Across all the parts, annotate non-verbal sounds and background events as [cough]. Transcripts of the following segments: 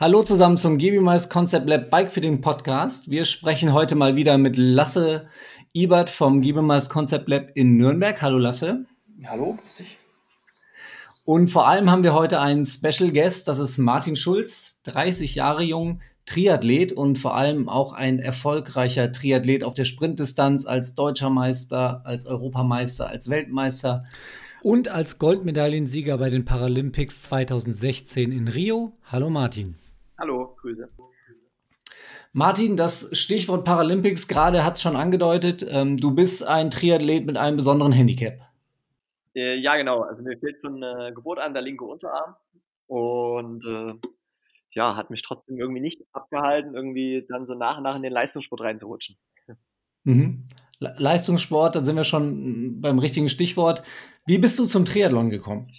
Hallo zusammen zum GBMICE Concept Lab Bikefitting Podcast. Wir sprechen heute mal wieder mit Lasse Ibert vom GBMICE Concept Lab in Nürnberg. Hallo Lasse. Hallo, grüß dich. Und vor allem haben wir heute einen Special Guest, das ist Martin Schulz, 30 Jahre jung, Triathlet und vor allem auch ein erfolgreicher Triathlet auf der Sprintdistanz als deutscher Meister, als Europameister, als Weltmeister und als Goldmedaillensieger bei den Paralympics 2016 in Rio. Hallo Martin. Grüße. Martin, das Stichwort Paralympics gerade hat es schon angedeutet. Ähm, du bist ein Triathlet mit einem besonderen Handicap. Äh, ja, genau. Also mir fehlt von äh, Geburt an der linke Unterarm und äh, ja, hat mich trotzdem irgendwie nicht abgehalten, irgendwie dann so nach und nach in den Leistungssport reinzurutschen. Mhm. Leistungssport, dann sind wir schon beim richtigen Stichwort. Wie bist du zum Triathlon gekommen?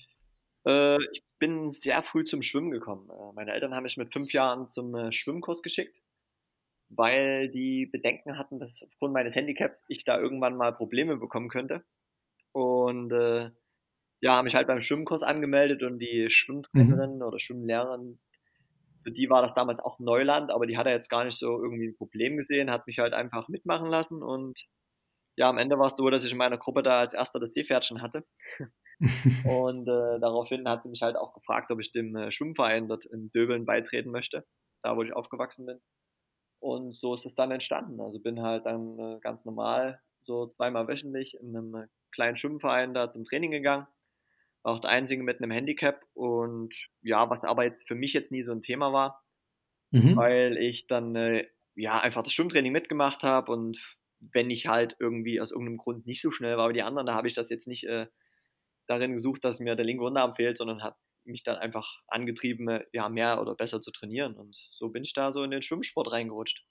Äh, ich bin sehr früh zum Schwimmen gekommen. Äh, meine Eltern haben mich mit fünf Jahren zum äh, Schwimmkurs geschickt, weil die Bedenken hatten, dass aufgrund meines Handicaps ich da irgendwann mal Probleme bekommen könnte. Und äh, ja, habe mich halt beim Schwimmkurs angemeldet und die Schwimmtrainerin mhm. oder Schwimmlehrerin, für die war das damals auch Neuland, aber die hat er jetzt gar nicht so irgendwie ein Problem gesehen, hat mich halt einfach mitmachen lassen und ja, am Ende war es so, dass ich in meiner Gruppe da als erster das Seepferdchen hatte. [laughs] und äh, daraufhin hat sie mich halt auch gefragt, ob ich dem äh, Schwimmverein dort in Döbeln beitreten möchte, da wo ich aufgewachsen bin. Und so ist es dann entstanden. Also bin halt dann äh, ganz normal so zweimal wöchentlich in einem äh, kleinen Schwimmverein da zum Training gegangen. War auch der einzige mit einem Handicap und ja, was aber jetzt für mich jetzt nie so ein Thema war, mhm. weil ich dann äh, ja einfach das Schwimmtraining mitgemacht habe und wenn ich halt irgendwie aus irgendeinem Grund nicht so schnell war wie die anderen, da habe ich das jetzt nicht äh, darin gesucht, dass mir der linke Unterarm fehlt, sondern habe mich dann einfach angetrieben, äh, ja, mehr oder besser zu trainieren. Und so bin ich da so in den Schwimmsport reingerutscht.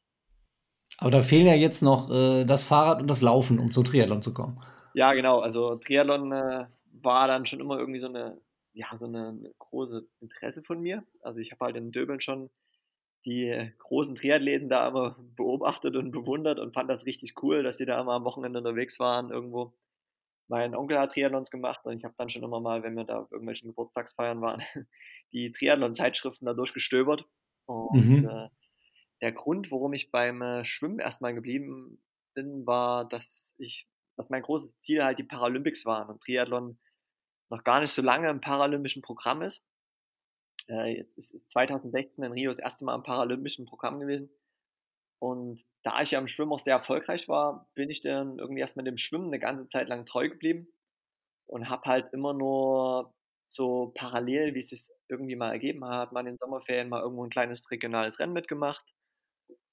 Aber da fehlen ja jetzt noch äh, das Fahrrad und das Laufen, um zum Triathlon zu kommen. Ja, genau. Also Triathlon äh, war dann schon immer irgendwie so eine, ja, so eine, eine große Interesse von mir. Also ich habe halt in Döbeln schon die großen Triathleten da immer beobachtet und bewundert und fand das richtig cool, dass die da immer am Wochenende unterwegs waren irgendwo. Mein Onkel hat Triathlons gemacht und ich habe dann schon immer mal, wenn wir da auf irgendwelchen Geburtstagsfeiern waren, [laughs] die Triathlon-Zeitschriften da durchgestöbert. Und mhm. äh, der Grund, warum ich beim äh, Schwimmen erstmal geblieben bin, war, dass ich, dass mein großes Ziel halt die Paralympics waren und Triathlon noch gar nicht so lange im paralympischen Programm ist. Äh, jetzt ist 2016 in Rio das erste Mal im paralympischen Programm gewesen. Und da ich ja im Schwimmen auch sehr erfolgreich war, bin ich dann irgendwie erst mit dem Schwimmen eine ganze Zeit lang treu geblieben und habe halt immer nur so parallel, wie es sich irgendwie mal ergeben hat, mal in den Sommerferien mal irgendwo ein kleines regionales Rennen mitgemacht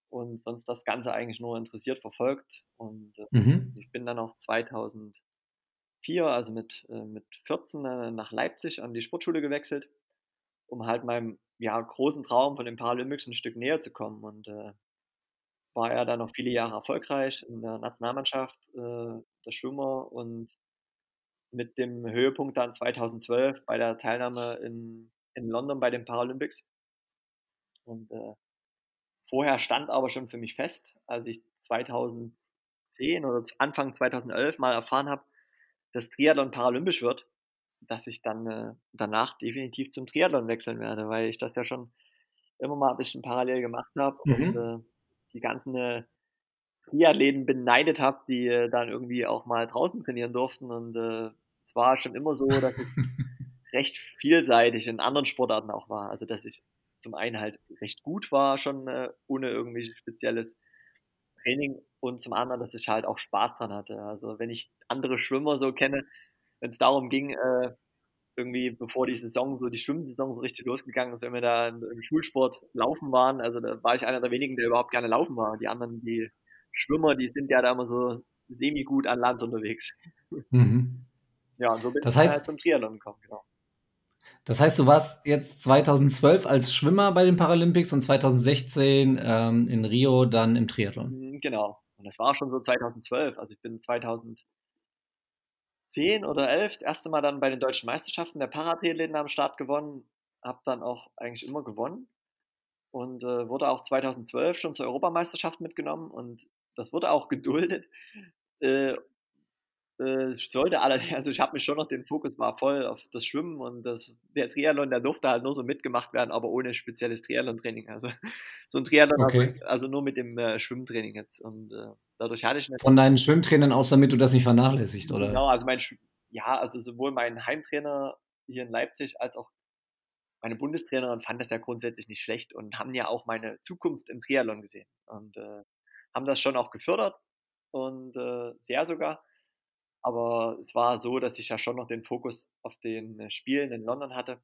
und sonst das Ganze eigentlich nur interessiert verfolgt. Und äh, mhm. ich bin dann auch 2004, also mit, äh, mit 14, äh, nach Leipzig an die Sportschule gewechselt, um halt meinem ja, großen Traum von den Paralympics ein Stück näher zu kommen. Und war er dann noch viele Jahre erfolgreich in der Nationalmannschaft äh, der Schwimmer und mit dem Höhepunkt dann 2012 bei der Teilnahme in, in London bei den Paralympics. Und äh, vorher stand aber schon für mich fest, als ich 2010 oder Anfang 2011 mal erfahren habe, dass Triathlon paralympisch wird, dass ich dann äh, danach definitiv zum Triathlon wechseln werde, weil ich das ja schon immer mal ein bisschen parallel gemacht habe mhm. und äh, die ganzen äh, Triathleten beneidet habe, die äh, dann irgendwie auch mal draußen trainieren durften. Und äh, es war schon immer so, dass ich [laughs] recht vielseitig in anderen Sportarten auch war. Also dass ich zum einen halt recht gut war, schon äh, ohne irgendwie spezielles Training und zum anderen, dass ich halt auch Spaß dran hatte. Also wenn ich andere Schwimmer so kenne, wenn es darum ging, äh, irgendwie bevor die Saison, so die Schwimmsaison so richtig losgegangen ist, wenn wir da im Schulsport laufen waren, also da war ich einer der wenigen, der überhaupt gerne laufen war. Die anderen, die Schwimmer, die sind ja da immer so semi-gut an Land unterwegs. Mhm. Ja, und so bin das ich heißt, halt zum Triathlon gekommen, genau. Das heißt, du warst jetzt 2012 als Schwimmer bei den Paralympics und 2016 ähm, in Rio dann im Triathlon. Mhm, genau. Und das war schon so 2012. Also ich bin 2000 10 oder 11 das erste Mal dann bei den deutschen Meisterschaften der Paratriathleten am Start gewonnen, habe dann auch eigentlich immer gewonnen und äh, wurde auch 2012 schon zur Europameisterschaft mitgenommen und das wurde auch geduldet. Äh, Äh, sollte allerdings, [laughs] also ich habe mich schon noch, den Fokus war voll auf das Schwimmen und das, der Triathlon, der durfte halt nur so mitgemacht werden, aber ohne spezielles Triathlon-Training. Also [laughs] so ein Triathlon, okay. also, also, nur mit dem äh, Schwimmtraining jetzt. Und äh, dadurch hatte ich. Von deinen Schwimmtrainern aus, damit du das nicht vernachlässigt, oder? Genau, also mein, ja, also sowohl mein Heimtrainer hier in Leipzig als auch meine Bundestrainerin fand das ja grundsätzlich nicht schlecht und haben ja auch meine Zukunft im Triathlon gesehen und äh, haben das schon auch gefördert und äh, sehr sogar. Aber es war so, dass ich ja schon noch den Fokus auf den Spielen in London hatte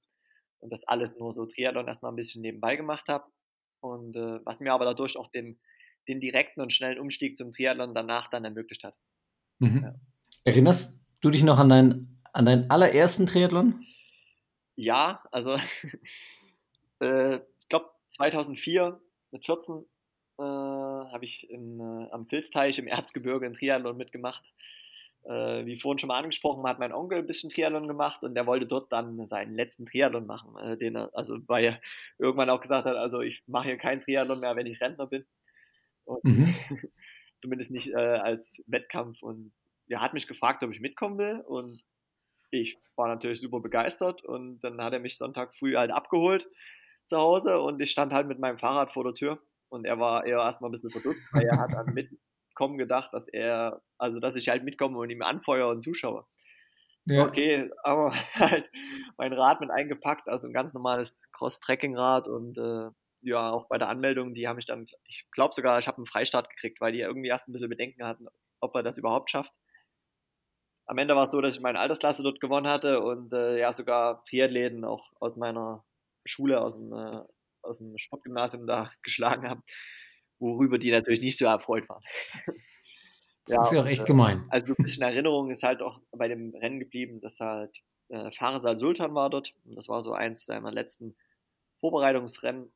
und das alles nur so Triathlon erstmal ein bisschen nebenbei gemacht habe. Und äh, was mir aber dadurch auch den, den direkten und schnellen Umstieg zum Triathlon danach dann ermöglicht hat. Mhm. Ja. Erinnerst du dich noch an, dein, an deinen allerersten Triathlon? Ja, also [laughs] äh, ich glaube 2004 mit 14 äh, habe ich in, äh, am Filzteich im Erzgebirge in Triathlon mitgemacht äh, wie vorhin schon mal angesprochen, hat mein Onkel ein bisschen Triathlon gemacht und der wollte dort dann seinen letzten Triathlon machen, äh, den er, also weil er irgendwann auch gesagt hat, also ich mache hier keinen Triathlon mehr, wenn ich Rentner bin. Und mhm. [laughs] zumindest nicht äh, als Wettkampf. Und er hat mich gefragt, ob ich mitkommen will und ich war natürlich super begeistert und dann hat er mich Sonntag früh halt abgeholt zu Hause und ich stand halt mit meinem Fahrrad vor der Tür und er war eher erstmal ein bisschen verdutzt, weil er hat dann [laughs] mit, kommen gedacht, dass er, also dass ich halt mitkomme und ihm anfeuere und zuschaue. Ja. Okay, aber [laughs] halt mein Rad mit eingepackt, also ein ganz normales Cross-Tracking-Rad und äh, ja, auch bei der Anmeldung, die haben mich dann, ich glaube sogar, ich habe einen Freistart gekriegt, weil die irgendwie erst ein bisschen Bedenken hatten, ob er das überhaupt schafft. Am Ende war es so, dass ich meine Altersklasse dort gewonnen hatte und äh, ja, sogar Triathleten auch aus meiner Schule, aus dem, äh, aus dem Sportgymnasium da [laughs] geschlagen habe worüber die natürlich nicht so erfreut waren. [laughs] Das ja, ist ja auch echt und, äh, gemein. Also ein bisschen Erinnerung ist halt auch bei dem Rennen geblieben, dass halt äh, Fares sultan war dort. Und das war so eins seiner letzten Vorbereitungsrennen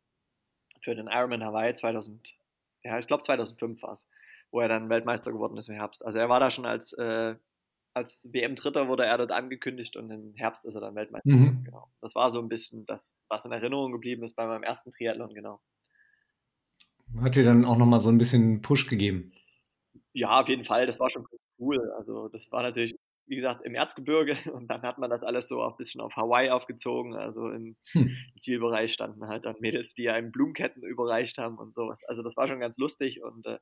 für den Ironman Hawaii 2000, ja, ich glaube 2005 war es, wo er dann Weltmeister geworden ist im Herbst. Also er war da schon als, äh, als WM-Dritter wurde er dort angekündigt und im Herbst ist er dann Weltmeister. Mhm. Genau. Das war so ein bisschen das, was in Erinnerung geblieben ist bei meinem ersten Triathlon, genau. Hat dir dann auch nochmal so ein bisschen Push gegeben? Ja, auf jeden Fall. Das war schon cool. Also, das war natürlich, wie gesagt, im Erzgebirge [laughs] und dann hat man das alles so ein bisschen auf Hawaii aufgezogen. Also im [laughs] hm. Zielbereich standen halt dann Mädels, die einem Blumenketten überreicht haben und sowas. Also, das war schon ganz lustig und äh,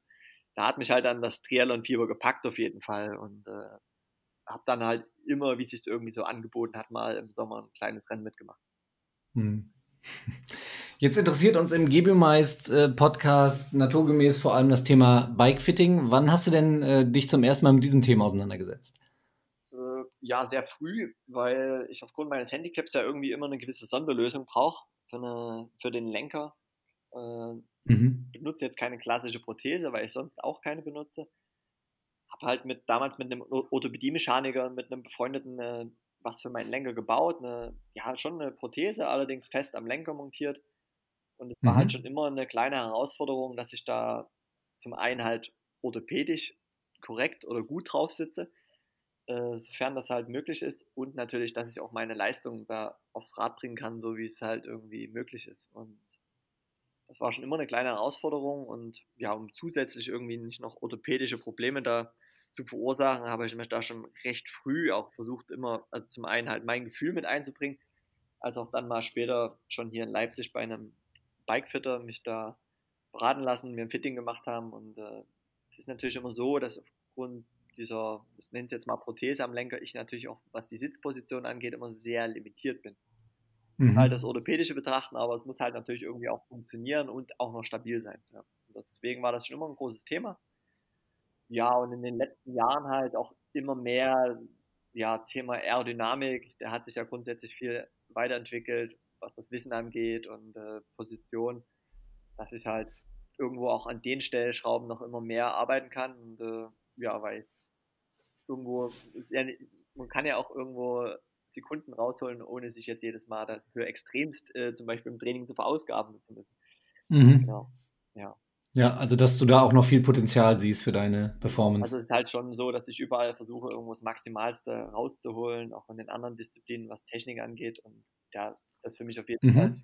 da hat mich halt dann das Triathlon-Fieber gepackt auf jeden Fall und äh, habe dann halt immer, wie es sich irgendwie so angeboten hat, mal im Sommer ein kleines Rennen mitgemacht. Hm. [laughs] Jetzt interessiert uns im Gebümeist äh, Podcast naturgemäß vor allem das Thema Bikefitting. Wann hast du denn äh, dich zum ersten Mal mit diesem Thema auseinandergesetzt? Ja, sehr früh, weil ich aufgrund meines Handicaps ja irgendwie immer eine gewisse Sonderlösung brauche für, für den Lenker. Äh, mhm. benutze jetzt keine klassische Prothese, weil ich sonst auch keine benutze. Habe halt mit damals mit einem Orthopädie-Mechaniker, mit einem befreundeten äh, was für meinen Lenker gebaut. Eine, ja, schon eine Prothese, allerdings fest am Lenker montiert. Und es war halt mhm. halt schon immer eine kleine Herausforderung, dass ich da zum einen halt orthopädisch korrekt oder gut drauf sitze, äh, sofern das halt möglich ist. Und natürlich, dass ich auch meine Leistung da aufs Rad bringen kann, so wie es halt irgendwie möglich ist. Und das war schon immer eine kleine Herausforderung. Und ja, um zusätzlich irgendwie nicht noch orthopädische Probleme da zu verursachen, habe ich mich da schon recht früh auch versucht, immer, also zum einen halt mein Gefühl mit einzubringen, als auch dann mal später schon hier in Leipzig bei einem Bikefitter mich da beraten lassen, mir ein Fitting gemacht haben. Und äh, es ist natürlich immer so, dass aufgrund dieser, ich nenne es jetzt mal Prothese am Lenker, ich natürlich auch, was die Sitzposition angeht, immer sehr limitiert bin. Mhm. Halt das Orthopädische betrachten, aber es muss halt natürlich irgendwie auch funktionieren und auch noch stabil sein. Ja. Deswegen war das schon immer ein großes Thema ja, und in den letzten Jahren halt auch immer mehr, ja, Thema Aerodynamik, der hat sich ja grundsätzlich viel weiterentwickelt, was das Wissen angeht und äh, Position, dass ich halt irgendwo auch an den Stellschrauben noch immer mehr arbeiten kann und äh, ja, weil irgendwo ja, man kann ja auch irgendwo Sekunden rausholen, ohne sich jetzt jedes Mal dafür extremst äh, zum Beispiel im Training zu verausgaben zu müssen. Mhm. Genau. Ja. Ja, also dass du da auch noch viel Potenzial siehst für deine Performance. Also es ist halt schon so, dass ich überall versuche, irgendwo das Maximalste rauszuholen, auch von den anderen Disziplinen, was Technik angeht. Und ja, das ist für mich auf jeden mhm. Fall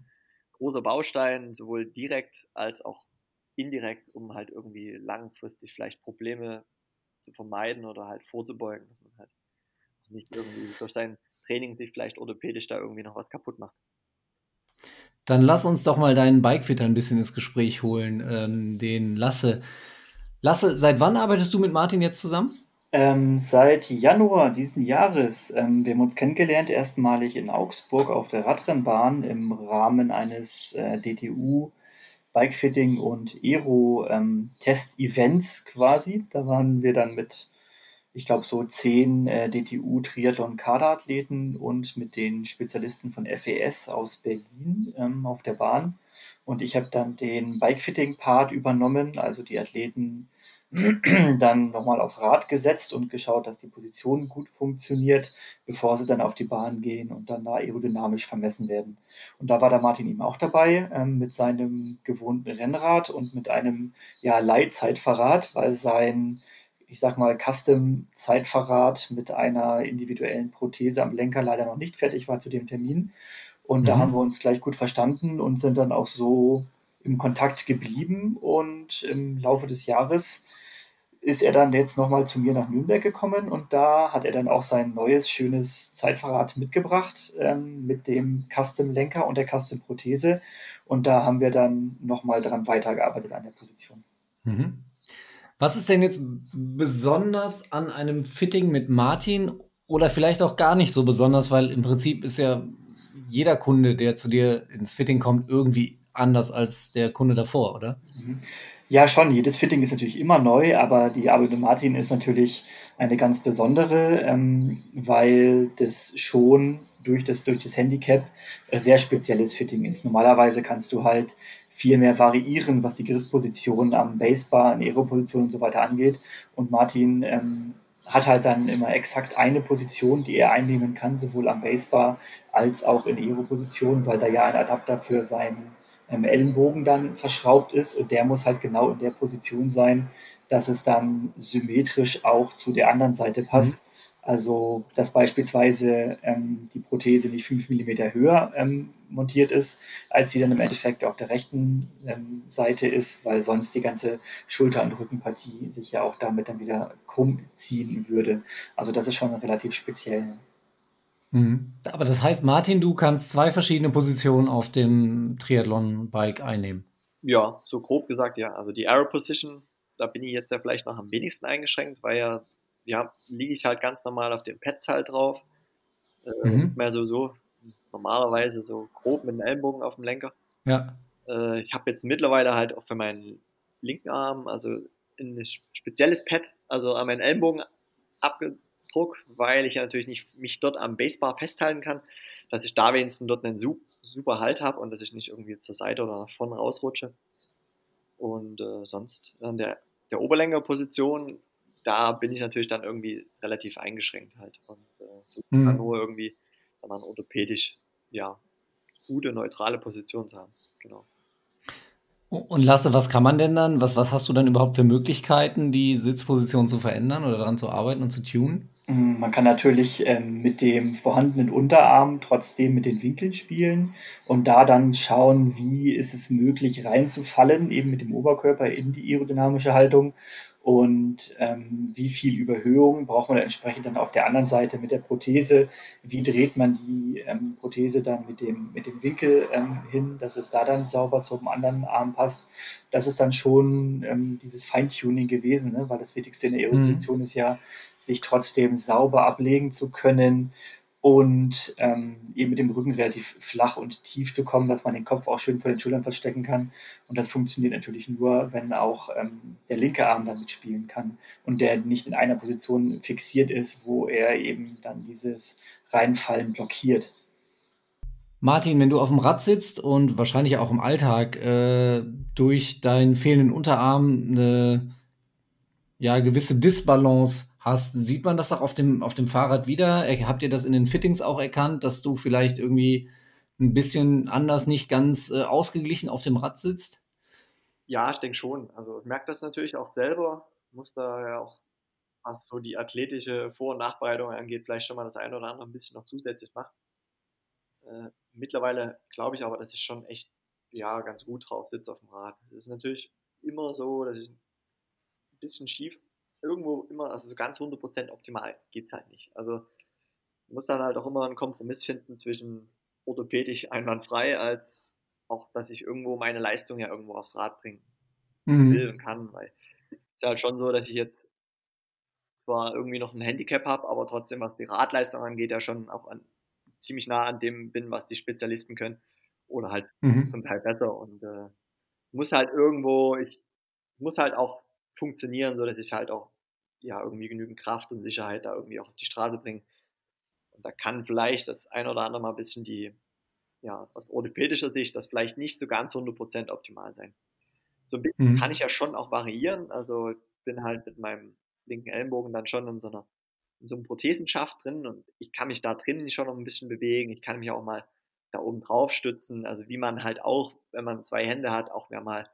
großer Baustein, sowohl direkt als auch indirekt, um halt irgendwie langfristig vielleicht Probleme zu vermeiden oder halt vorzubeugen, dass man halt nicht irgendwie durch sein Training sich vielleicht orthopädisch da irgendwie noch was kaputt macht. Dann lass uns doch mal deinen Bikefitter ein bisschen ins Gespräch holen, ähm, den Lasse. Lasse, seit wann arbeitest du mit Martin jetzt zusammen? Ähm, seit Januar diesen Jahres. Ähm, wir haben uns kennengelernt erstmalig in Augsburg auf der Radrennbahn im Rahmen eines äh, DTU Bikefitting und Aero ähm, quasi. Da waren wir dann mit ich glaube, so zehn äh, DTU-Triathlon-Kaderathleten und mit den Spezialisten von FES aus Berlin ähm, auf der Bahn. Und ich habe dann den Bikefitting-Part übernommen, also die Athleten [clears throat] dann nochmal aufs Rad gesetzt und geschaut, dass die Position gut funktioniert, bevor sie dann auf die Bahn gehen und dann da aerodynamisch vermessen werden. Und da war der Martin eben auch dabei ähm, mit seinem gewohnten Rennrad und mit einem ja, Leitzeitverrad, weil sein ich sag mal, Custom-Zeitverrat mit einer individuellen Prothese am Lenker leider noch nicht fertig war zu dem Termin. Und mhm. da haben wir uns gleich gut verstanden und sind dann auch so im Kontakt geblieben. Und im Laufe des Jahres ist er dann jetzt nochmal zu mir nach Nürnberg gekommen und da hat er dann auch sein neues, schönes Zeitverrat mitgebracht ähm, mit dem Custom-Lenker und der Custom-Prothese. Und da haben wir dann nochmal dran weitergearbeitet an der Position. Mhm. Was ist denn jetzt besonders an einem Fitting mit Martin oder vielleicht auch gar nicht so besonders, weil im Prinzip ist ja jeder Kunde, der zu dir ins Fitting kommt, irgendwie anders als der Kunde davor, oder? Mhm. Ja, schon. Jedes Fitting ist natürlich immer neu, aber die Arbeit mit Martin ist natürlich eine ganz besondere, ähm, weil das schon durch das, durch das Handicap ein sehr spezielles Fitting ist. Normalerweise kannst du halt viel mehr variieren, was die Griffposition am Basebar, an Aero-Position und so weiter angeht. Und Martin ähm, hat halt dann immer exakt eine Position, die er einnehmen kann, sowohl am Basebar als auch in Aero-Position, weil da ja ein Adapter für seinen ähm, Ellenbogen dann verschraubt ist und der muss halt genau in der Position sein, dass es dann symmetrisch auch zu der anderen Seite passt. Mhm. Also, dass beispielsweise ähm, die Prothese nicht 5 mm höher ähm, montiert ist, als sie dann im Endeffekt auf der rechten ähm, Seite ist, weil sonst die ganze Schulter- und Rückenpartie sich ja auch damit dann wieder krumm ziehen würde. Also, das ist schon relativ speziell. Mhm. Aber das heißt, Martin, du kannst zwei verschiedene Positionen auf dem Triathlon-Bike einnehmen. Ja, so grob gesagt, ja. Also die Arrow Position, da bin ich jetzt ja vielleicht noch am wenigsten eingeschränkt, weil ja ja, liege ich halt ganz normal auf den Pads halt drauf. Äh, mhm. Mehr so, so normalerweise so grob mit dem Ellenbogen auf dem Lenker. Ja. Äh, ich habe jetzt mittlerweile halt auch für meinen linken Arm, also ein spezielles Pad, also an meinen Ellenbogen abgedruckt, weil ich ja natürlich nicht mich dort am Basebar festhalten kann, dass ich da wenigstens dort einen super Halt habe und dass ich nicht irgendwie zur Seite oder nach vorne rausrutsche. Und äh, sonst an der, der Oberlenkerposition da bin ich natürlich dann irgendwie relativ eingeschränkt halt. Und äh, so mhm. nur irgendwie dann orthopädisch, ja, gute, neutrale Position zu haben. Genau. Und Lasse, was kann man denn dann, was, was hast du dann überhaupt für Möglichkeiten, die Sitzposition zu verändern oder daran zu arbeiten und zu tunen? Mm, man kann natürlich ähm, mit dem vorhandenen Unterarm trotzdem mit den Winkeln spielen und da dann schauen, wie ist es möglich reinzufallen, eben mit dem Oberkörper in die aerodynamische Haltung und ähm, wie viel Überhöhung braucht man entsprechend dann auf der anderen Seite mit der Prothese, wie dreht man die ähm, Prothese dann mit dem, mit dem Winkel ähm, hin, dass es da dann sauber zum anderen Arm passt. Das ist dann schon ähm, dieses Feintuning gewesen, ne? weil das Wichtigste in der Aerodynamik mhm. ist ja, sich trotzdem sauber ablegen zu können und ähm, eben mit dem Rücken relativ flach und tief zu kommen, dass man den Kopf auch schön vor den Schultern verstecken kann. Und das funktioniert natürlich nur, wenn auch ähm, der linke Arm dann mitspielen kann und der nicht in einer Position fixiert ist, wo er eben dann dieses Reinfallen blockiert. Martin, wenn du auf dem Rad sitzt und wahrscheinlich auch im Alltag äh, durch deinen fehlenden Unterarm eine ja, gewisse Disbalance hast, sieht man das auch auf dem, auf dem Fahrrad wieder? Habt ihr das in den Fittings auch erkannt, dass du vielleicht irgendwie ein bisschen anders, nicht ganz äh, ausgeglichen auf dem Rad sitzt? Ja, ich denke schon. Also ich merke das natürlich auch selber, muss da ja auch, was so die athletische Vor- und Nachbereitung angeht, vielleicht schon mal das eine oder andere ein bisschen noch zusätzlich machen. Äh, mittlerweile glaube ich aber, dass ich schon echt ja, ganz gut drauf sitze auf dem Rad. Es ist natürlich immer so, dass ich ein bisschen schief irgendwo immer, also so ganz 100% optimal geht es halt nicht. Also muss dann halt auch immer einen Kompromiss finden zwischen orthopädisch einwandfrei, als auch, dass ich irgendwo meine Leistung ja irgendwo aufs Rad bringen mhm. will und kann, weil es ist halt schon so, dass ich jetzt zwar irgendwie noch ein Handicap habe, aber trotzdem, was die Radleistung angeht, ja schon auch an, ziemlich nah an dem bin, was die Spezialisten können oder halt mhm. zum Teil besser und äh, muss halt irgendwo, ich muss halt auch funktionieren, so dass ich halt auch ja irgendwie genügend Kraft und Sicherheit da irgendwie auch auf die Straße bringe. Und da kann vielleicht das ein oder andere mal ein bisschen die, ja, aus orthopädischer Sicht, das vielleicht nicht so ganz 100% optimal sein. So ein bisschen mhm. kann ich ja schon auch variieren. Also bin halt mit meinem linken Ellenbogen dann schon in so einer in so einem Prothesenschaft drin und ich kann mich da drinnen schon noch ein bisschen bewegen. Ich kann mich auch mal da oben drauf stützen. Also wie man halt auch, wenn man zwei Hände hat, auch mehr mal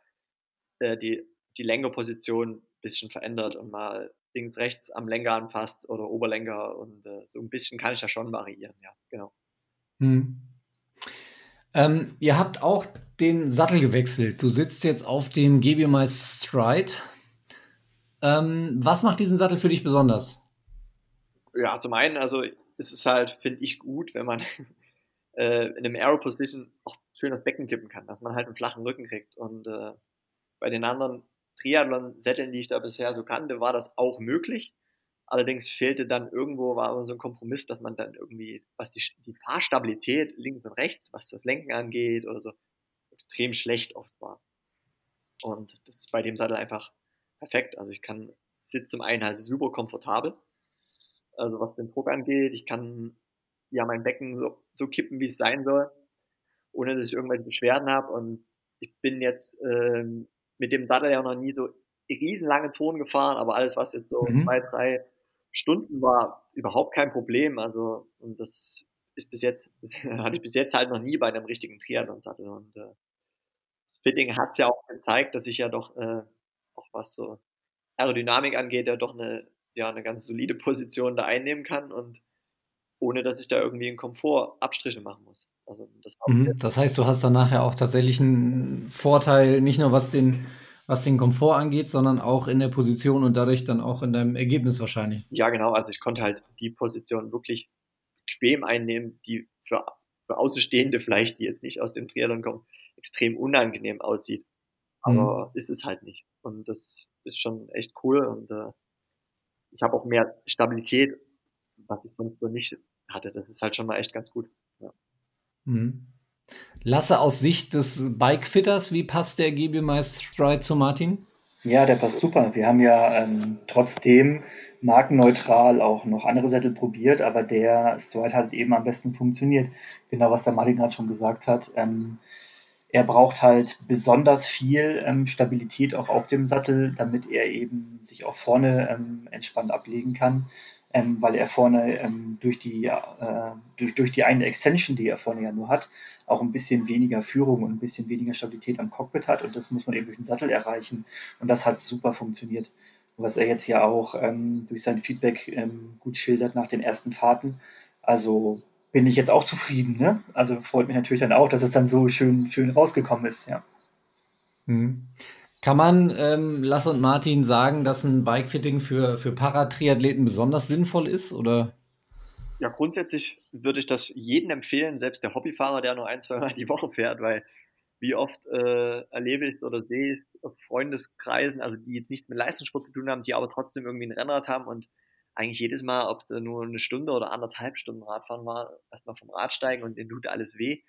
äh, die, die Lenkerposition ein bisschen verändert und mal links, rechts am Lenker anfasst oder Oberlenker und äh, so ein bisschen kann ich da schon variieren, ja, genau. Hm. Ähm, ihr habt auch den Sattel gewechselt. Du sitzt jetzt auf dem GBMI Stride. Ähm, was macht diesen Sattel für dich besonders? Ja, zum einen, also es ist halt, finde ich, gut, wenn man [laughs] äh, in einem Aero Position auch schön das Becken kippen kann, dass man halt einen flachen Rücken kriegt. Und äh, bei den anderen Triathlon-Sätteln, die ich da bisher so kannte, war das auch möglich. Allerdings fehlte dann irgendwo, war so ein Kompromiss, dass man dann irgendwie, was die, die Fahrstabilität links und rechts, was das Lenken angeht oder so, extrem schlecht oft war. Und das ist bei dem Sattel einfach perfekt. Also ich kann, sitze zum einen halt super komfortabel. Also was den Druck angeht, ich kann ja mein Becken so, so kippen, wie es sein soll, ohne dass ich irgendwelche Beschwerden habe. Und ich bin jetzt ähm, mit dem Sattel ja noch nie so riesenlange Touren gefahren, aber alles, was jetzt so mhm. zwei, drei Stunden war, überhaupt kein Problem. Also, und das ist bis jetzt, [laughs] hatte ich bis jetzt halt noch nie bei einem richtigen Triathlon-Sattel. Und äh, das Fitting hat es ja auch gezeigt, dass ich ja doch, äh, auch was so Aerodynamik angeht, ja doch eine, ja, eine ganz solide Position da einnehmen kann und ohne dass ich da irgendwie in Komfort Abstriche machen muss. Also das, mhm, das heißt, du hast dann nachher auch tatsächlich einen Vorteil, nicht nur was den, was den Komfort angeht, sondern auch in der Position und dadurch dann auch in deinem Ergebnis wahrscheinlich. Ja, genau. Also ich konnte halt die Position wirklich bequem einnehmen, die für, für Außenstehende vielleicht, die jetzt nicht aus dem Triathlon kommen, extrem unangenehm aussieht. Aber mhm. ist es halt nicht. Und das ist schon echt cool. Und äh, ich habe auch mehr Stabilität, was ich sonst so nicht hatte. Das ist halt schon mal echt ganz gut. Ja. Mhm. Lasse aus Sicht des Bikefitters, wie passt der GB Stride zu Martin? Ja, der passt super. Wir haben ja ähm, trotzdem markenneutral auch noch andere Sättel probiert, aber der Stride hat eben am besten funktioniert. Genau, was der Martin gerade schon gesagt hat. Ähm, er braucht halt besonders viel ähm, Stabilität auch auf dem Sattel, damit er eben sich auch vorne ähm, entspannt ablegen kann ähm, weil er vorne ähm, durch, die, äh, durch, durch die eine Extension, die er vorne ja nur hat, auch ein bisschen weniger Führung und ein bisschen weniger Stabilität am Cockpit hat und das muss man eben durch den Sattel erreichen und das hat super funktioniert. Was er jetzt ja auch ähm, durch sein Feedback ähm, gut schildert nach den ersten Fahrten. Also bin ich jetzt auch zufrieden. Ne? Also freut mich natürlich dann auch, dass es dann so schön, schön rausgekommen ist. Ja. Mhm. Kann man ähm, Lasse und Martin sagen, dass ein Bikefitting für, für Paratriathleten besonders sinnvoll ist? Oder? Ja, grundsätzlich würde ich das jedem empfehlen, selbst der Hobbyfahrer, der nur ein, zwei Mal die Woche fährt, weil wie oft äh, erlebe ich es oder sehe ich es aus Freundeskreisen, also die jetzt nichts mit Leistungssport zu tun haben, die aber trotzdem irgendwie ein Rennrad haben und eigentlich jedes Mal, ob es nur eine Stunde oder anderthalb Stunden Radfahren war, erstmal vom Rad steigen und denen tut alles weh.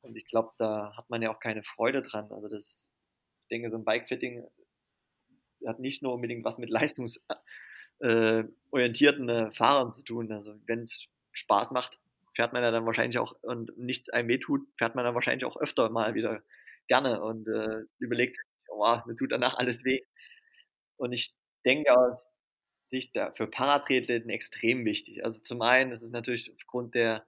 Und ich glaube, da hat man ja auch keine Freude dran. Also das denke, so ein Bikefitting hat nicht nur unbedingt was mit leistungsorientierten [laughs] äh, Fahrern zu tun. Also wenn es Spaß macht, fährt man ja dann wahrscheinlich auch und nichts einem wehtut, fährt man dann wahrscheinlich auch öfter mal wieder gerne und äh, überlegt, oh, mir tut danach alles weh. Und ich denke aus Sicht für Paratriathleten extrem wichtig. Also zum einen ist es natürlich aufgrund der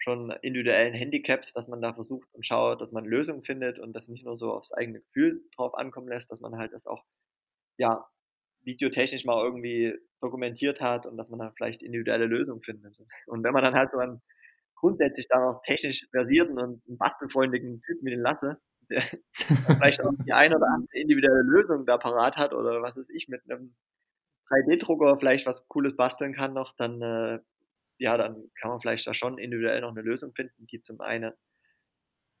schon individuellen Handicaps, dass man da versucht und schaut, dass man Lösungen findet und das nicht nur so aufs eigene Gefühl drauf ankommen lässt, dass man halt das auch, ja, videotechnisch mal irgendwie dokumentiert hat und dass man dann vielleicht individuelle Lösungen findet. Und wenn man dann halt so einen grundsätzlich da noch technisch versierten und bastelfreundlichen Typen wie den Lasse, der [laughs] vielleicht auch die eine oder andere individuelle Lösung da parat hat oder was weiß ich, mit einem 3D-Drucker vielleicht was Cooles basteln kann noch, dann äh, ja, dann kann man vielleicht da schon individuell noch eine Lösung finden, die zum einen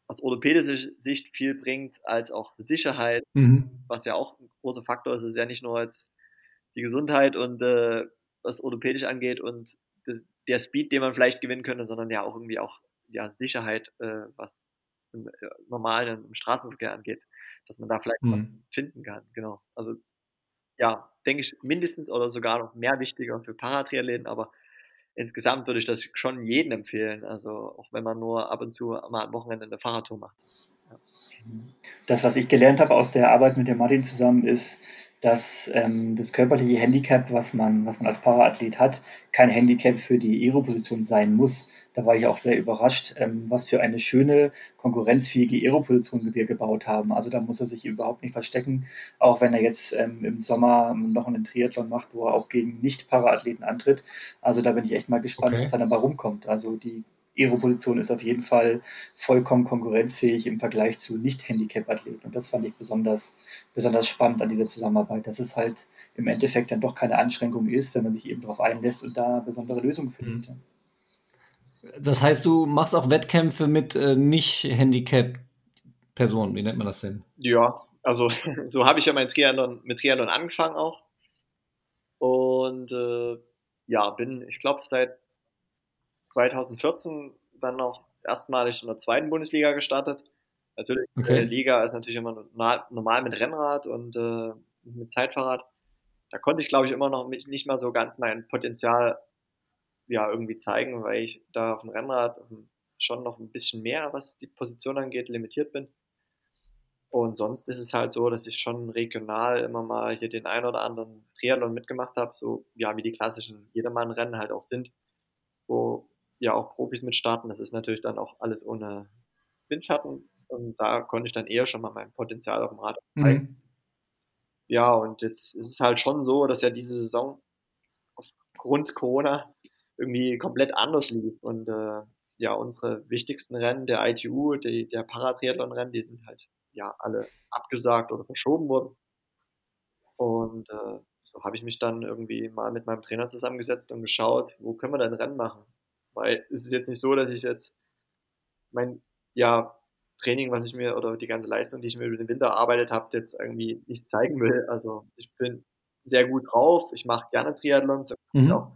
aus orthopädischer Sicht viel bringt, als auch Sicherheit, mhm. was ja auch ein großer Faktor ist. Es ist ja nicht nur jetzt die Gesundheit und äh, was orthopädisch angeht und der Speed, den man vielleicht gewinnen könnte, sondern ja auch irgendwie auch ja, Sicherheit, äh, was im äh, normalen im Straßenverkehr angeht, dass man da vielleicht mhm. was finden kann. Genau. Also ja, denke ich mindestens oder sogar noch mehr wichtiger für Paratriathleten, aber insgesamt würde ich das schon jedem empfehlen. Also auch wenn man nur ab und zu mal am Wochenende eine Fahrradtour macht. Ja. Das, was ich gelernt habe aus der Arbeit mit dem Martin zusammen, ist, dass ähm, das körperliche Handicap, was man, was man als Paraathlet hat, kein Handicap für die Aeroposition sein muss. Da war ich auch sehr überrascht, ähm, was für eine schöne, konkurrenzfähige Aeroposition wir gebaut haben. Also da muss er sich überhaupt nicht verstecken, auch wenn er jetzt ähm, im Sommer noch einen Triathlon macht, wo er auch gegen Nicht-Paraathleten antritt. Also da bin ich echt mal gespannt, okay. was da dabei rumkommt. Also die Aeroposition ist auf jeden Fall vollkommen konkurrenzfähig im Vergleich zu Nicht-Handicap-Athleten. Und das fand ich besonders, besonders spannend an dieser Zusammenarbeit, dass es halt im Endeffekt dann doch keine Anschränkung ist, wenn man sich eben darauf einlässt und da besondere Lösungen findet. Mhm. Das heißt, du machst auch Wettkämpfe mit äh, Nicht-Handicap-Personen, wie nennt man das denn? Ja, also [laughs] so habe ich ja mein Triathlon, mit Triathlon angefangen auch. Und äh, ja, bin, ich glaube, seit 2014 dann noch erstmalig in der zweiten Bundesliga gestartet. Natürlich, okay. äh, Liga ist natürlich immer normal, mit Rennrad und äh, mit Zeitfahrrad. Da konnte ich, glaube ich, immer noch nicht mal so ganz mein Potenzial ja irgendwie zeigen, weil ich da auf dem Rennrad schon noch ein bisschen mehr, was die Position angeht, limitiert bin. Und sonst ist es halt so, dass ich schon regional immer mal hier den ein oder anderen Triathlon mitgemacht habe, so ja wie die klassischen Jedermann-Rennen halt auch sind, wo ja auch Profis mitstarten. Das ist natürlich dann auch alles ohne Windschatten und da konnte ich dann eher schon mal mein Potenzial auf dem Rad zeigen. Mhm. Ja, und jetzt ist es halt schon so, dass ja diese Saison aufgrund Corona irgendwie komplett anders lief und äh, ja, unsere wichtigsten Rennen der ITU, die, der Paratriathlon-Rennen, die sind halt ja alle abgesagt oder verschoben worden. Und äh, so habe ich mich dann irgendwie mal mit meinem Trainer zusammengesetzt und geschaut, wo können wir denn Rennen machen? Weil es ist jetzt nicht so, dass ich jetzt mein ja, Training, was ich mir oder die ganze Leistung, die ich mir über den Winter erarbeitet habe, jetzt irgendwie nicht zeigen will. Also ich bin sehr gut drauf, ich mache gerne Triathlons, mhm. auch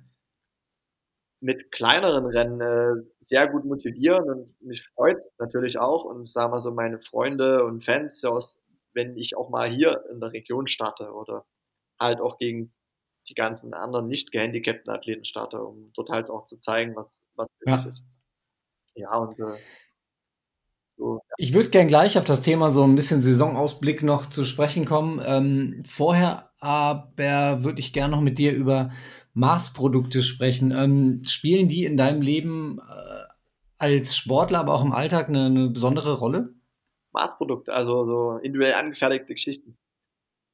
mit kleineren Rennen äh, sehr gut motivieren und mich freut natürlich auch und sagen wir so meine Freunde und Fans, aus, wenn ich auch mal hier in der Region starte oder halt auch gegen die ganzen anderen nicht gehandicapten Athleten starte, um dort halt auch zu zeigen, was, was möglich ja. ist. Ja, und äh, so, ja. Ich würde gern gleich auf das Thema so ein bisschen Saisonausblick noch zu sprechen kommen. Ähm, vorher aber würde ich gerne noch mit dir über Maßprodukte sprechen. Ähm, spielen die in deinem Leben äh, als Sportler, aber auch im Alltag eine, eine besondere Rolle? Maßprodukte, also so individuell angefertigte Geschichten.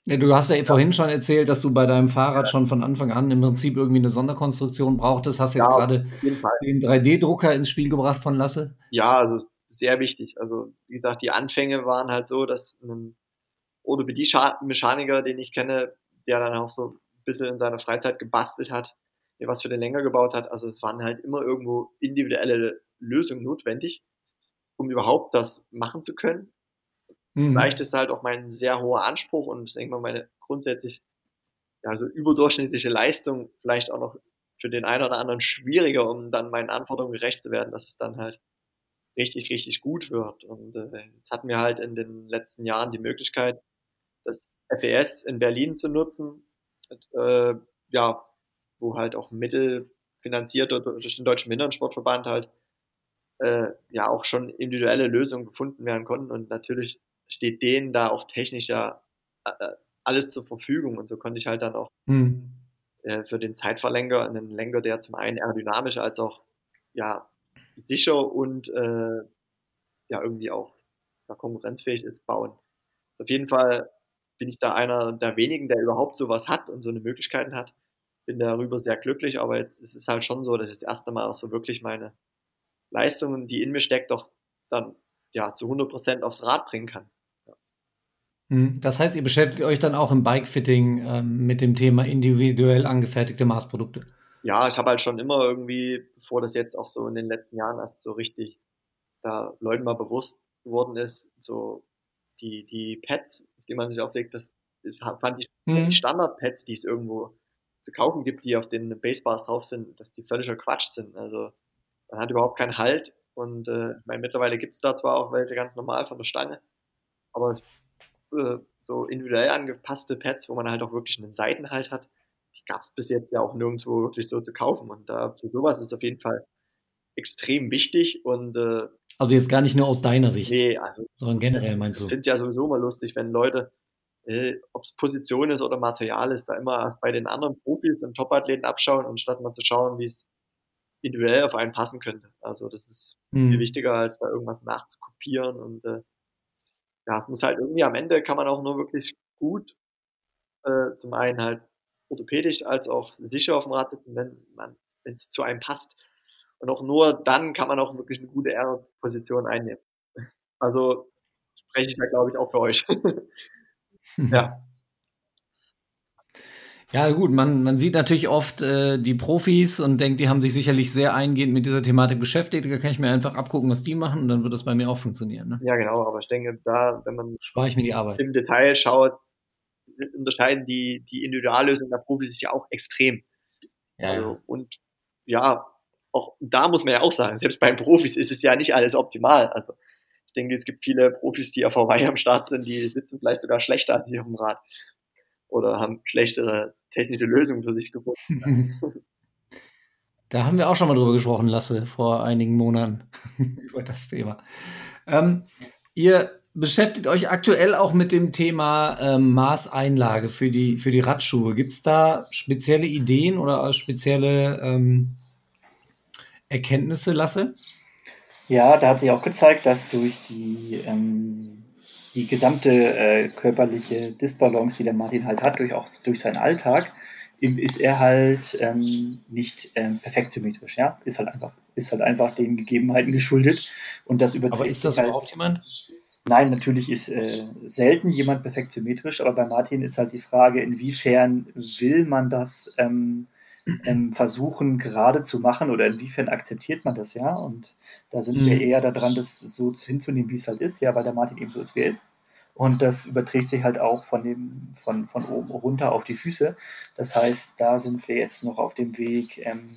Ja, du hast ja, ja, vorhin schon erzählt, dass du bei deinem Fahrrad ja. schon von Anfang an im Prinzip irgendwie eine Sonderkonstruktion brauchtest. Hast jetzt ja, gerade den 3D-Drucker ins Spiel gebracht von Lasse? Ja, also sehr wichtig. Also wie gesagt, die Anfänge waren halt so, dass ein Orthopädie-Mechaniker, den ich kenne, der dann auch so bisschen in seiner Freizeit gebastelt hat, der was für den länger gebaut hat. Also es waren halt immer irgendwo individuelle Lösungen notwendig, um überhaupt das machen zu können. Mhm. Vielleicht ist halt auch mein sehr hoher Anspruch und ich denke mal meine grundsätzlich ja, so überdurchschnittliche Leistung vielleicht auch noch für den einen oder anderen schwieriger, um dann meinen Anforderungen gerecht zu werden, dass es dann halt richtig, richtig gut wird. Und äh, jetzt hatten wir halt in den letzten Jahren die Möglichkeit, das FES in Berlin zu nutzen, äh, ja, wo halt auch Mittel finanziert durch den Deutschen Behindertensportverband halt äh, ja auch schon individuelle Lösungen gefunden werden konnten und natürlich steht denen da auch technisch ja äh, äh, alles zur Verfügung. Und so konnte ich halt dann auch mhm. äh, für den Zeitverlänger einen Lenker, der zum einen aerodynamisch als auch ja, sicher und äh, ja irgendwie auch ja, konkurrenzfähig ist, bauen. Also auf jeden Fall bin ich da einer der wenigen, der überhaupt sowas hat und so eine Möglichkeiten hat. Bin darüber sehr glücklich, aber jetzt ist es halt schon so, dass ich das erste Mal auch so wirklich meine Leistungen, die in mir steckt, doch dann ja zu 100 Prozent aufs Rad bringen kann. Hm, das heißt, ihr beschäftigt euch dann auch im Bikefitting ähm, mit dem Thema individuell angefertigte Maßprodukte? ja, ich habe halt schon immer irgendwie, bevor das jetzt auch so in den letzten Jahren erst so richtig da Leuten mal bewusst geworden ist, so die, die Pads, die man sich auflegt, das, das fand ich mhm. die Standard-Pads, die es irgendwo zu kaufen gibt, die auf den Basebars drauf sind, dass die völliger Quatsch sind. Also man hat überhaupt keinen Halt und äh, ich meine, mittlerweile gibt es da zwar auch welche ganz normal von der Stange, aber äh, so individuell angepasste Pads, wo man halt auch wirklich einen Seitenhalt hat, die gab es bis jetzt ja auch nirgendwo wirklich so zu kaufen. Und da für sowas ist auf jeden Fall extrem wichtig und äh, also jetzt gar nicht nur aus deiner Sicht. Nee, also sondern generell meinst du. Ich finde es ja sowieso mal lustig, wenn Leute, äh, ob es Position ist oder Material ist, da immer bei den anderen Profis und Topathleten abschauen, anstatt mal zu schauen, wie es individuell auf einen passen könnte. Also das ist hm. viel wichtiger, als da irgendwas nachzukopieren und äh, ja, es muss halt irgendwie am Ende kann man auch nur wirklich gut äh, zum einen halt orthopädisch als auch sicher auf dem Rad sitzen, wenn man, wenn es zu einem passt. Und auch nur dann kann man auch wirklich eine gute R-Position einnehmen. Also spreche ich da, glaube ich, auch für euch. [laughs] ja. Ja, gut, man, man sieht natürlich oft äh, die Profis und denkt, die haben sich sicherlich sehr eingehend mit dieser Thematik beschäftigt. Da kann ich mir einfach abgucken, was die machen und dann wird das bei mir auch funktionieren. Ne? Ja, genau, aber ich denke, da, wenn man spare ich mir die Arbeit. im Detail schaut, unterscheiden die, die Individuallösungen der Profis sich ja auch extrem. Ja. Also, und ja, auch da muss man ja auch sagen, selbst bei Profis ist es ja nicht alles optimal. Also ich denke, es gibt viele Profis, die auf Hawaii am Start sind, die sitzen vielleicht sogar schlechter als auf dem Rad oder haben schlechtere technische Lösungen für sich gefunden. [laughs] Da haben wir auch schon mal drüber gesprochen, Lasse, vor einigen Monaten [laughs] über das Thema. Ähm, ihr beschäftigt euch aktuell auch mit dem Thema ähm, Maßeinlage für die, für die Radschuhe. Gibt es da spezielle Ideen oder spezielle ähm, Erkenntnisse, Lasse? Ja, da hat sich auch gezeigt, dass durch die, ähm, die gesamte äh, körperliche Disbalance, die der Martin halt hat, durch auch durch seinen Alltag, ist er halt ähm, nicht ähm, perfekt symmetrisch. Ja, ist halt einfach, ist halt einfach den Gegebenheiten geschuldet und das überträgt. Aber ist das halt, überhaupt jemand? Nein, natürlich ist äh, selten jemand perfekt symmetrisch, aber bei Martin ist halt die Frage, inwiefern will man das ähm, ähm, versuchen gerade zu machen oder inwiefern akzeptiert man das, ja? Und da sind mhm. wir eher daran, das so hinzunehmen, wie es halt ist, ja, weil der Martin eben so ist, wie er ist. Und das überträgt sich halt auch von, dem, von, von oben runter auf die Füße. Das heißt, da sind wir jetzt noch auf dem Weg, ähm,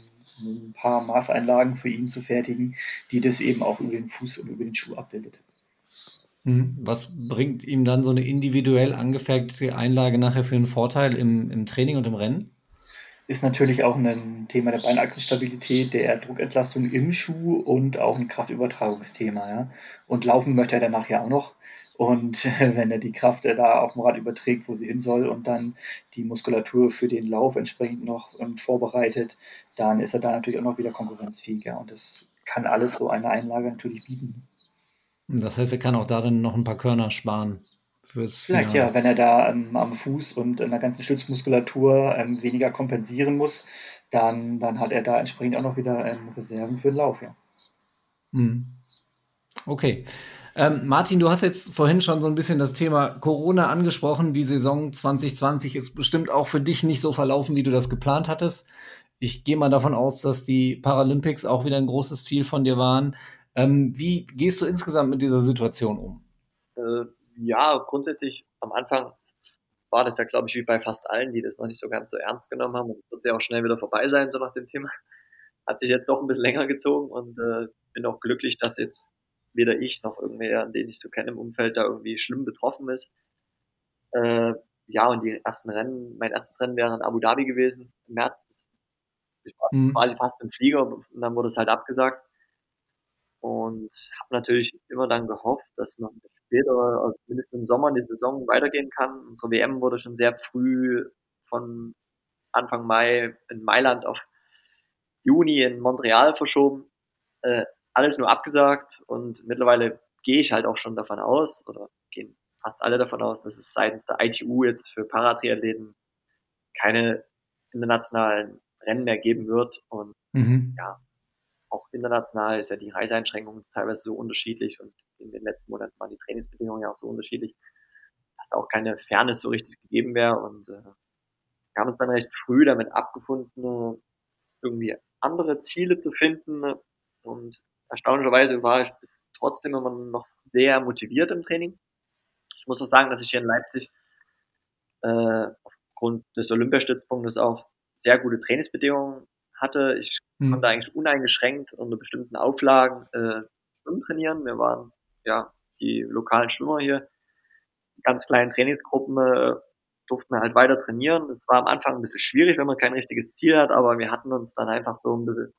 ein paar Maßeinlagen für ihn zu fertigen, die das eben auch über den Fuß und über den Schuh abbildet. Mhm. Was bringt ihm dann so eine individuell angefertigte Einlage nachher für einen Vorteil im, im Training und im Rennen? Ist natürlich auch ein Thema der Beinachsenstabilität, der Druckentlastung im Schuh und auch ein Kraftübertragungsthema. Ja? Und laufen möchte er danach ja auch noch. Und [laughs] wenn er die Kraft da auf dem Rad überträgt, wo sie hin soll und dann die Muskulatur für den Lauf entsprechend noch ähm, vorbereitet, dann ist er da natürlich auch noch wieder konkurrenzfähiger. Und das kann alles so eine Einlage natürlich bieten. Das heißt, er kann auch darin noch ein paar Körner sparen. Fürs Vielleicht ja, wenn er da ähm, am Fuß und in der ganzen Stützmuskulatur ähm, weniger kompensieren muss, dann, dann hat er da entsprechend auch noch wieder ähm, Reserven für den Lauf. Ja. Hm. Okay. Ähm, Martin, du hast jetzt vorhin schon so ein bisschen das Thema Corona angesprochen. Die Saison 2020 ist bestimmt auch für dich nicht so verlaufen, wie du das geplant hattest. Ich gehe mal davon aus, dass die Paralympics auch wieder ein großes Ziel von dir waren. Ähm, wie gehst du insgesamt mit dieser Situation um? Ja, grundsätzlich am Anfang war das ja, glaube ich, wie bei fast allen, die das noch nicht so ganz so ernst genommen haben. Und es wird ja auch schnell wieder vorbei sein, so nach dem Thema. [laughs] Hat sich jetzt doch ein bisschen länger gezogen und äh, bin auch glücklich, dass jetzt weder ich noch irgendwer, den ich so kenne im Umfeld, da irgendwie schlimm betroffen ist. Äh, ja, und die ersten Rennen, mein erstes Rennen wäre in Abu Dhabi gewesen im März. Ich war mhm. quasi fast im Flieger und dann wurde es halt abgesagt und habe natürlich immer dann gehofft, dass noch später, also mindestens im Sommer die Saison weitergehen kann. Unsere WM wurde schon sehr früh von Anfang Mai in Mailand auf Juni in Montreal verschoben. Äh, alles nur abgesagt und mittlerweile gehe ich halt auch schon davon aus oder gehen fast alle davon aus, dass es seitens der ITU jetzt für Paratriathleten keine internationalen Rennen mehr geben wird und mhm. ja, auch international ist ja die Reiseeinschränkungen teilweise so unterschiedlich und in den letzten Monaten waren die Trainingsbedingungen ja auch so unterschiedlich, dass da auch keine Fairness so richtig gegeben wäre und äh, wir haben uns dann recht früh damit abgefunden, irgendwie andere Ziele zu finden. Und erstaunlicherweise war ich bis trotzdem immer noch sehr motiviert im Training. Ich muss auch sagen, dass ich hier in Leipzig äh, aufgrund des Olympiastützpunktes auch sehr gute Trainingsbedingungen hatte. Ich mhm. konnte eigentlich uneingeschränkt unter bestimmten Auflagen äh, schwimmen trainieren. Wir waren ja die lokalen Schwimmer hier, ganz kleinen Trainingsgruppen äh, durften halt weiter trainieren. Es war am Anfang ein bisschen schwierig, wenn man kein richtiges Ziel hat, aber wir hatten uns dann einfach so ein bisschen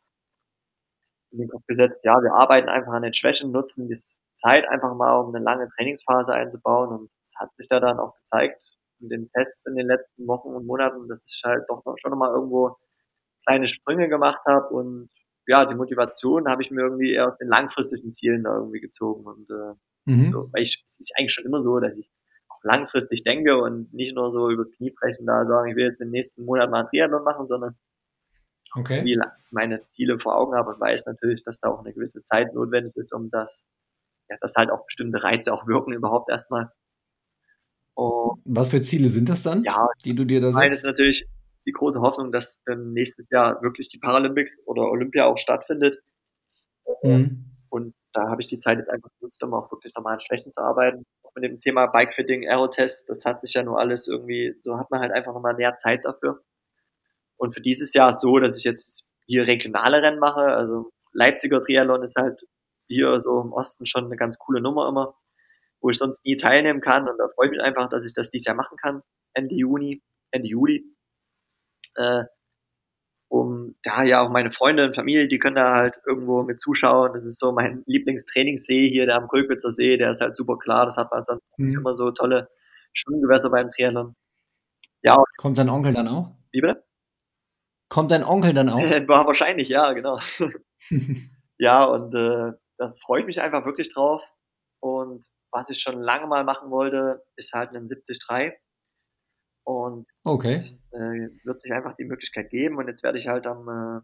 in den Kopf gesetzt, ja, wir arbeiten einfach an den Schwächen, nutzen die Zeit einfach mal, um eine lange Trainingsphase einzubauen und es hat sich da dann auch gezeigt in den Tests in den letzten Wochen und Monaten, dass ich halt doch schon mal irgendwo kleine Sprünge gemacht habe und ja, die Motivation habe ich mir irgendwie eher aus den langfristigen Zielen da irgendwie gezogen und äh, mhm. so, weil ich, es ist eigentlich schon immer so, dass ich auch langfristig denke und nicht nur so übers Knie brechen da sagen, ich will jetzt den nächsten Monat mal ein Triathlon machen, sondern okay. wie meine Ziele vor Augen habe und weiß natürlich, dass da auch eine gewisse Zeit notwendig ist, um das, ja, dass halt auch bestimmte Reize auch wirken überhaupt erstmal. Und, Was für Ziele sind das dann, ja, die du dir da setzt? ist natürlich die große Hoffnung, dass ähm, nächstes Jahr wirklich die Paralympics oder Olympia auch stattfindet. Mhm. Und da habe ich die Zeit jetzt einfach genutzt, um auch wirklich nochmal an Schwächen zu arbeiten. Auch mit dem Thema Bikefitting, Aerotest, das hat sich ja nur alles irgendwie, so hat man halt einfach nochmal mehr Zeit dafür. Und für dieses Jahr ist so, dass ich jetzt hier regionale Rennen mache. Also Leipziger Triathlon ist halt hier so im Osten schon eine ganz coole Nummer immer, wo ich sonst nie teilnehmen kann. Und da freue ich mich einfach, dass ich das dieses Jahr machen kann. Ende Juni, Ende Juli. Äh, um da ja auch meine Freunde und Familie, die können da halt irgendwo mit zuschauen. Das ist so mein Lieblingstrainingssee hier, der am Kulpitzer See, der ist halt super klar. Das hat man dann mhm. immer so tolle Schwimmgewässer beim Triathlon. Ja. Kommt dein Onkel dann auch? Wie bitte? Kommt dein Onkel dann auch? [laughs] Wahrscheinlich, ja, genau. [laughs] ja, und äh, da freue ich mich einfach wirklich drauf. Und was ich schon lange mal machen wollte, ist halt ein 73. Und okay. äh, wird sich einfach die Möglichkeit geben. Und jetzt werde ich halt am, äh,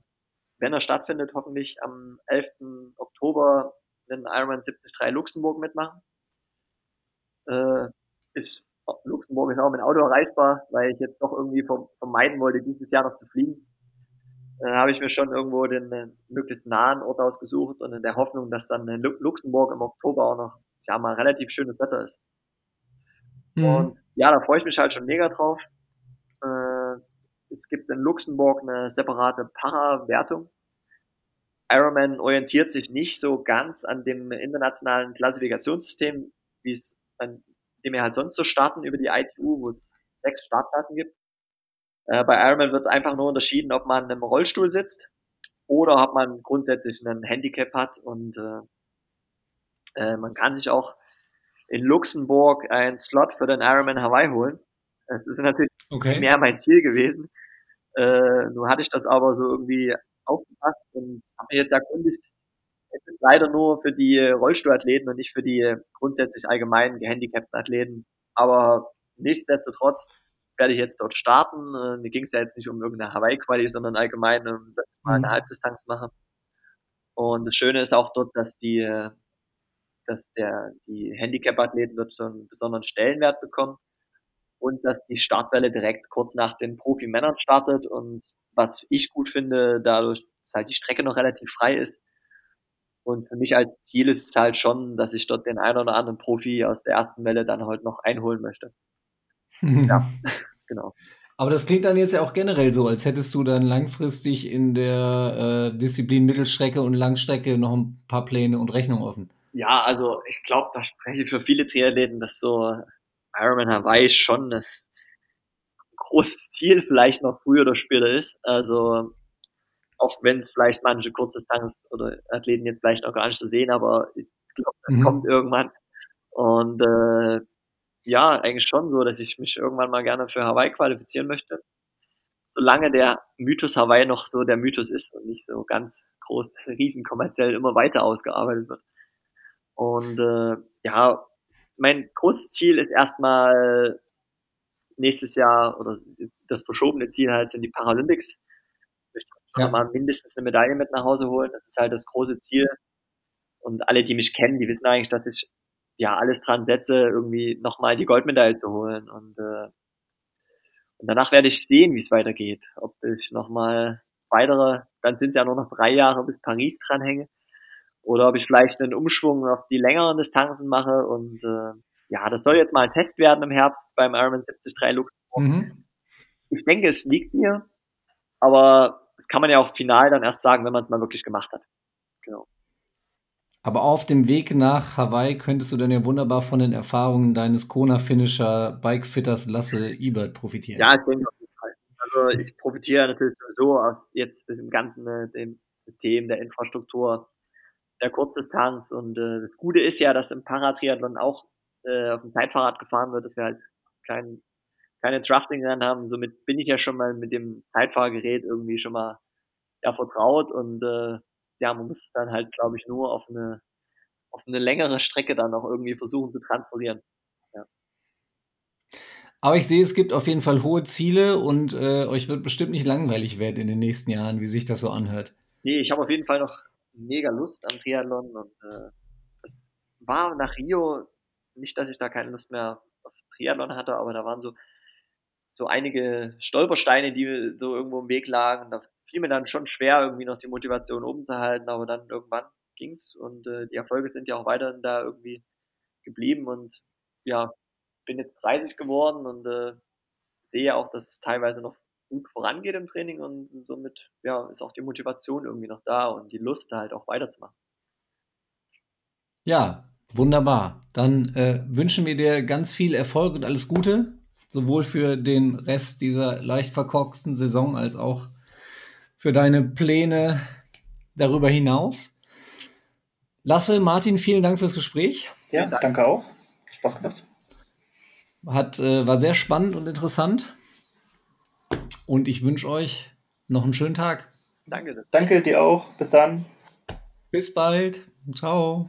wenn er stattfindet, hoffentlich am 11. Oktober den Ironman 73 Luxemburg mitmachen. Äh, ist, Luxemburg ist auch mit Auto erreichbar, weil ich jetzt doch irgendwie vermeiden wollte, dieses Jahr noch zu fliegen. Äh, habe ich mir schon irgendwo den äh, möglichst nahen Ort ausgesucht und in der Hoffnung, dass dann in Luxemburg im Oktober auch noch ja mal relativ schönes Wetter ist. Mhm. Und ja, da freue ich mich halt schon mega drauf. Äh, es gibt in Luxemburg eine separate Para-Wertung. Ironman orientiert sich nicht so ganz an dem internationalen Klassifikationssystem, wie es an dem wir halt sonst so starten über die ITU, wo es sechs Startklassen gibt. Äh, bei Ironman wird einfach nur unterschieden, ob man im Rollstuhl sitzt oder ob man grundsätzlich einen Handicap hat und äh, äh, man kann sich auch in Luxemburg einen Slot für den Ironman Hawaii holen. Das ist natürlich okay. mehr mein Ziel gewesen. Äh, nun hatte ich das aber so irgendwie aufgepasst und habe mir jetzt erkundigt, es ist leider nur für die Rollstuhlathleten und nicht für die grundsätzlich allgemeinen gehandicapten Athleten. Aber nichtsdestotrotz werde ich jetzt dort starten. Äh, mir ging es ja jetzt nicht um irgendeine Hawaii-Quali, sondern allgemein, um mal eine mhm. Halbdistanz machen. Und das Schöne ist auch dort, dass die dass der, die Handicap-Athleten dort so einen besonderen Stellenwert bekommen und dass die Startwelle direkt kurz nach den Profi-Männern startet und was ich gut finde, dadurch, dass halt die Strecke noch relativ frei ist. Und für mich als Ziel ist es halt schon, dass ich dort den einen oder anderen Profi aus der ersten Welle dann halt noch einholen möchte. [laughs] ja, [laughs] genau. Aber das klingt dann jetzt ja auch generell so, als hättest du dann langfristig in der äh, Disziplin Mittelstrecke und Langstrecke noch ein paar Pläne und Rechnungen offen. Ja, also ich glaube, da spreche ich für viele Triathleten, dass so Ironman Hawaii schon ein großes Ziel vielleicht noch früher oder später ist. Also auch wenn es vielleicht manche Kurzdistanz oder Athleten jetzt vielleicht noch gar nicht so sehen, aber ich glaube, das mhm. kommt irgendwann. Und äh, ja, eigentlich schon so, dass ich mich irgendwann mal gerne für Hawaii qualifizieren möchte. Solange der Mythos Hawaii noch so der Mythos ist und nicht so ganz groß, riesen kommerziell immer weiter ausgearbeitet wird. Und äh, ja, mein großes Ziel ist erstmal nächstes Jahr oder das verschobene Ziel halt sind die Paralympics. Ich möchte ja. mal mindestens eine Medaille mit nach Hause holen. Das ist halt das große Ziel. Und alle, die mich kennen, die wissen eigentlich, dass ich ja alles dran setze, irgendwie nochmal die Goldmedaille zu holen. Und, äh, und danach werde ich sehen, wie es weitergeht. Ob ich nochmal weitere, dann sind es ja nur noch drei Jahre bis Paris dranhänge. Oder ob ich vielleicht einen Umschwung auf die längeren Distanzen mache. Und äh, ja, das soll jetzt mal ein Test werden im Herbst beim Ironman 73 Luxemburg. Mhm. Ich denke, es liegt mir, aber das kann man ja auch final dann erst sagen, wenn man es mal wirklich gemacht hat. Genau. Aber auf dem Weg nach Hawaii könntest du dann ja wunderbar von den Erfahrungen deines Kona-Finisher Bikefitters Lasse Ebert profitieren. Ja, ich denke auf jeden Fall. Also ich profitiere natürlich sowieso aus jetzt dem ganzen äh, dem System, der Infrastruktur, der Kurzdistanz und äh, das Gute ist ja, dass im Paratriathlon auch äh, auf dem Zeitfahrrad gefahren wird, dass wir halt kein, keine Drafting dran haben. Somit bin ich ja schon mal mit dem Zeitfahrgerät irgendwie schon mal ja, vertraut und äh, ja, man muss dann halt, glaube ich, nur auf eine, auf eine längere Strecke dann auch irgendwie versuchen zu transferieren. Ja. Aber ich sehe, es gibt auf jeden Fall hohe Ziele und äh, euch wird bestimmt nicht langweilig werden in den nächsten Jahren, wie sich das so anhört. Nee, ich habe auf jeden Fall noch mega Lust am Triathlon und äh, das war nach Rio nicht, dass ich da keine Lust mehr auf Triathlon hatte, aber da waren so so einige Stolpersteine, die so irgendwo im Weg lagen. Da fiel mir dann schon schwer, irgendwie noch die Motivation oben zu halten, aber dann irgendwann ging's und äh, die Erfolge sind ja auch weiterhin da irgendwie geblieben und ja, bin jetzt 30 geworden und äh, sehe auch, dass es teilweise noch gut vorangeht im Training und somit ja, ist auch die Motivation irgendwie noch da und die Lust da halt auch weiterzumachen. Ja, wunderbar. Dann äh, wünschen wir dir ganz viel Erfolg und alles Gute, sowohl für den Rest dieser leicht verkorksten Saison als auch für deine Pläne darüber hinaus. Lasse, Martin, vielen Dank fürs Gespräch. Ja, danke auch. Spaß gemacht. Hat, äh, war sehr spannend und interessant. Und ich wünsche euch noch einen schönen Tag. Danke. Danke dir auch. Bis dann. Bis bald. Ciao.